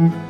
Mm-hmm.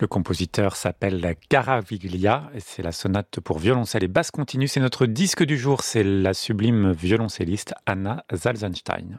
Le compositeur s'appelle Garaviglia et c'est la sonate pour violoncelle et basse continue. C'est notre disque du jour, c'est la sublime violoncelliste Anna Zalzenstein.